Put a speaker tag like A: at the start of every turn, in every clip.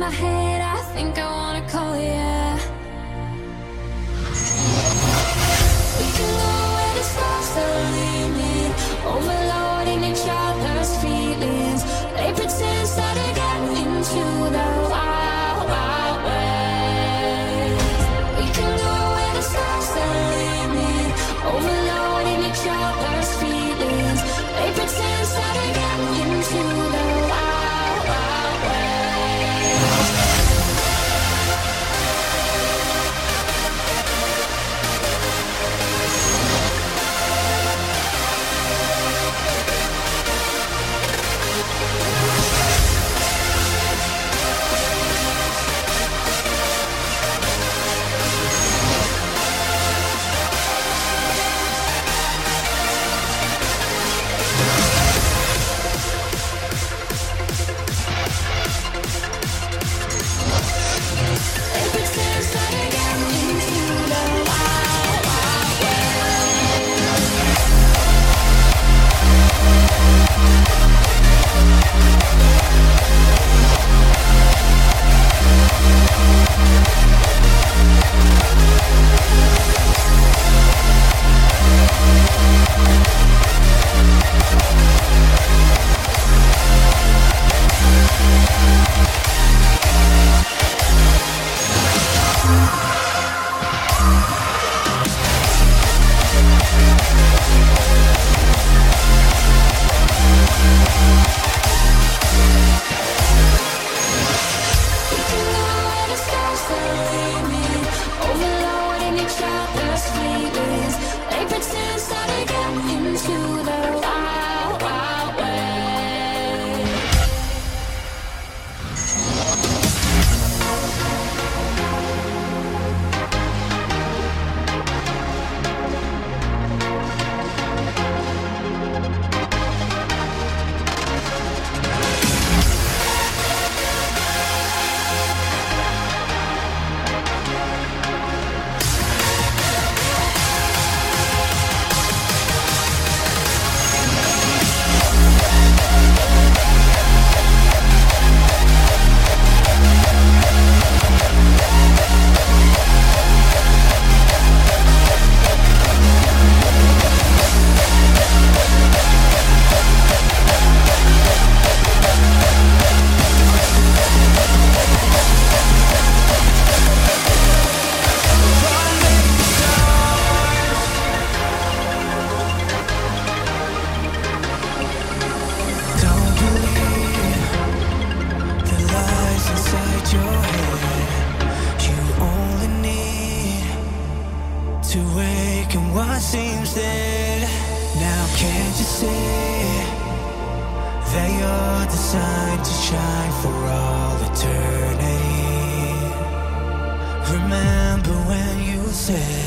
A: my head, I think I wanna call you. We can go where the stars.
B: Over oh, Yeah.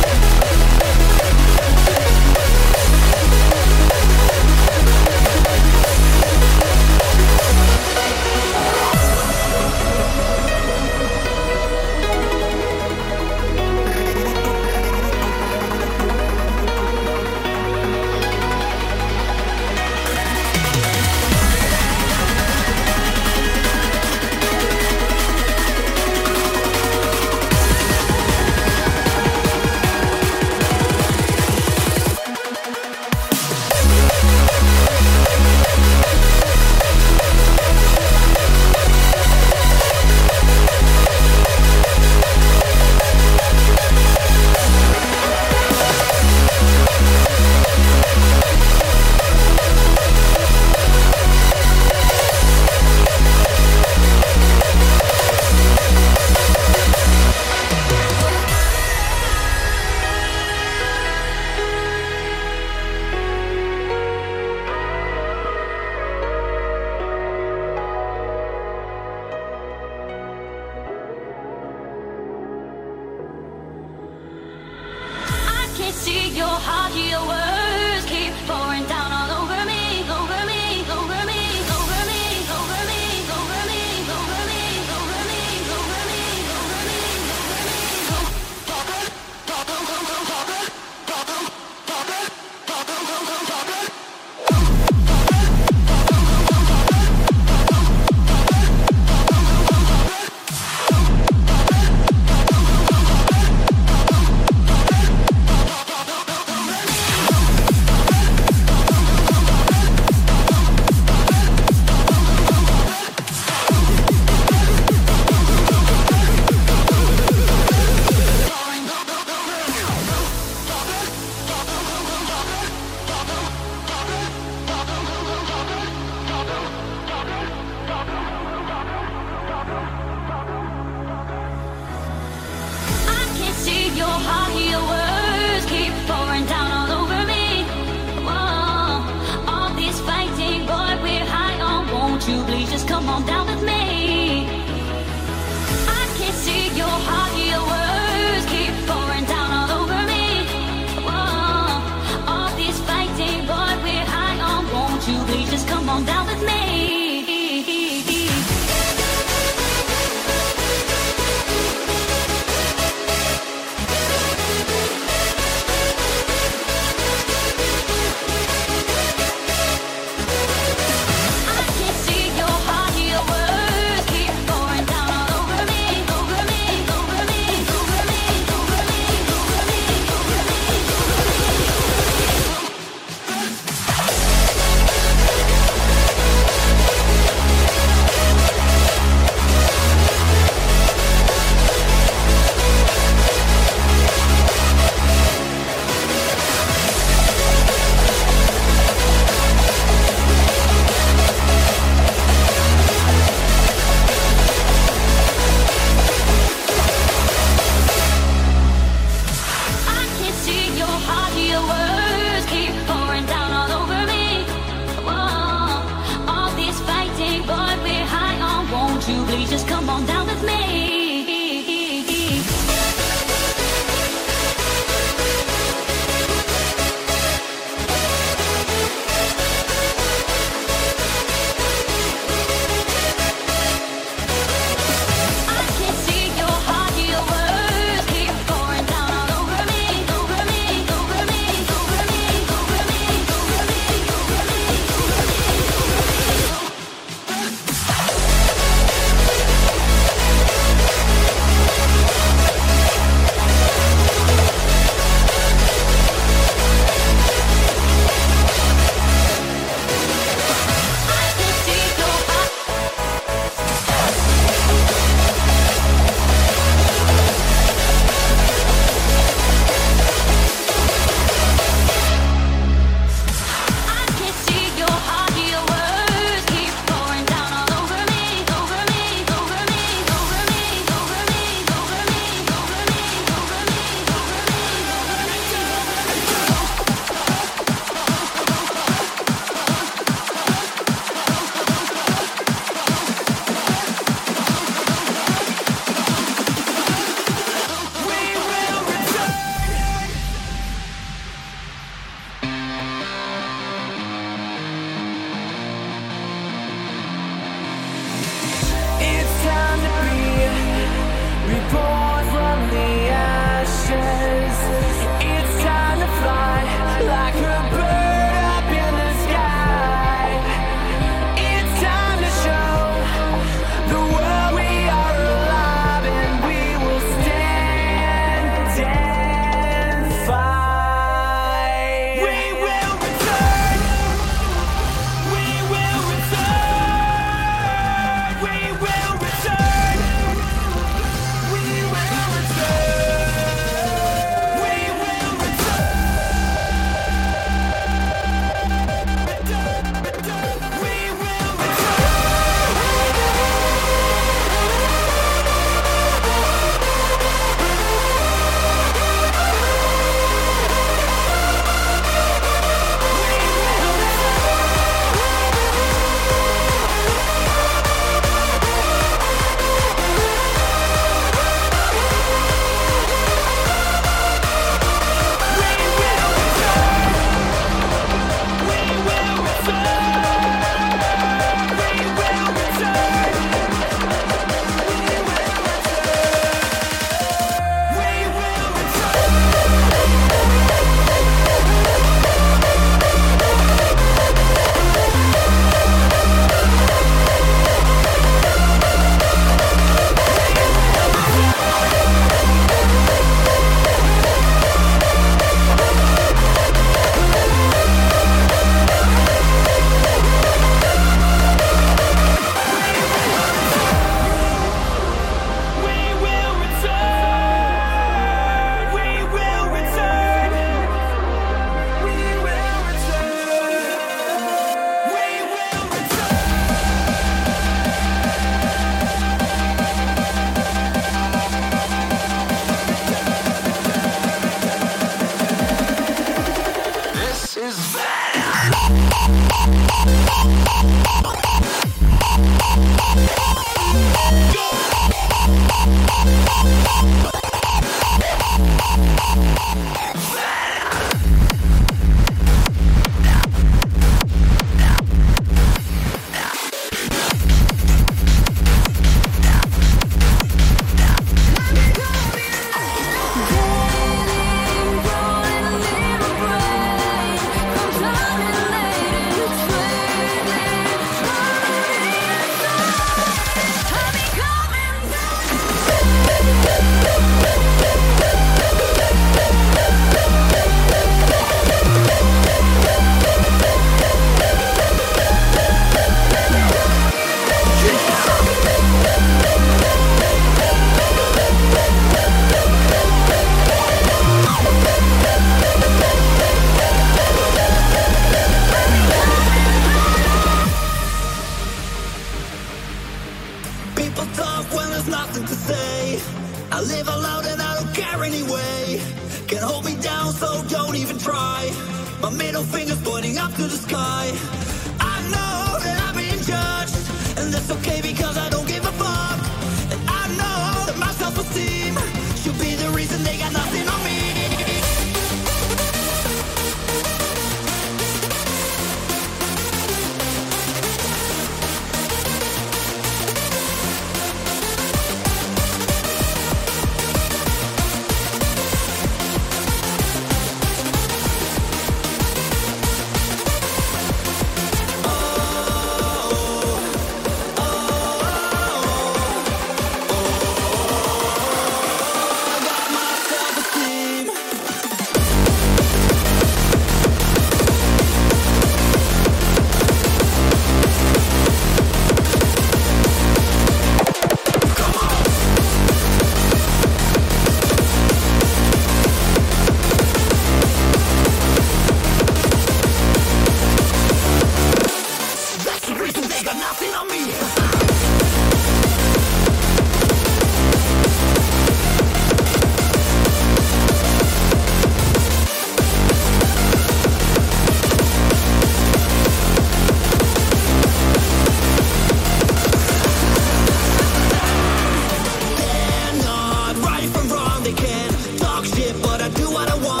B: do what I
A: want.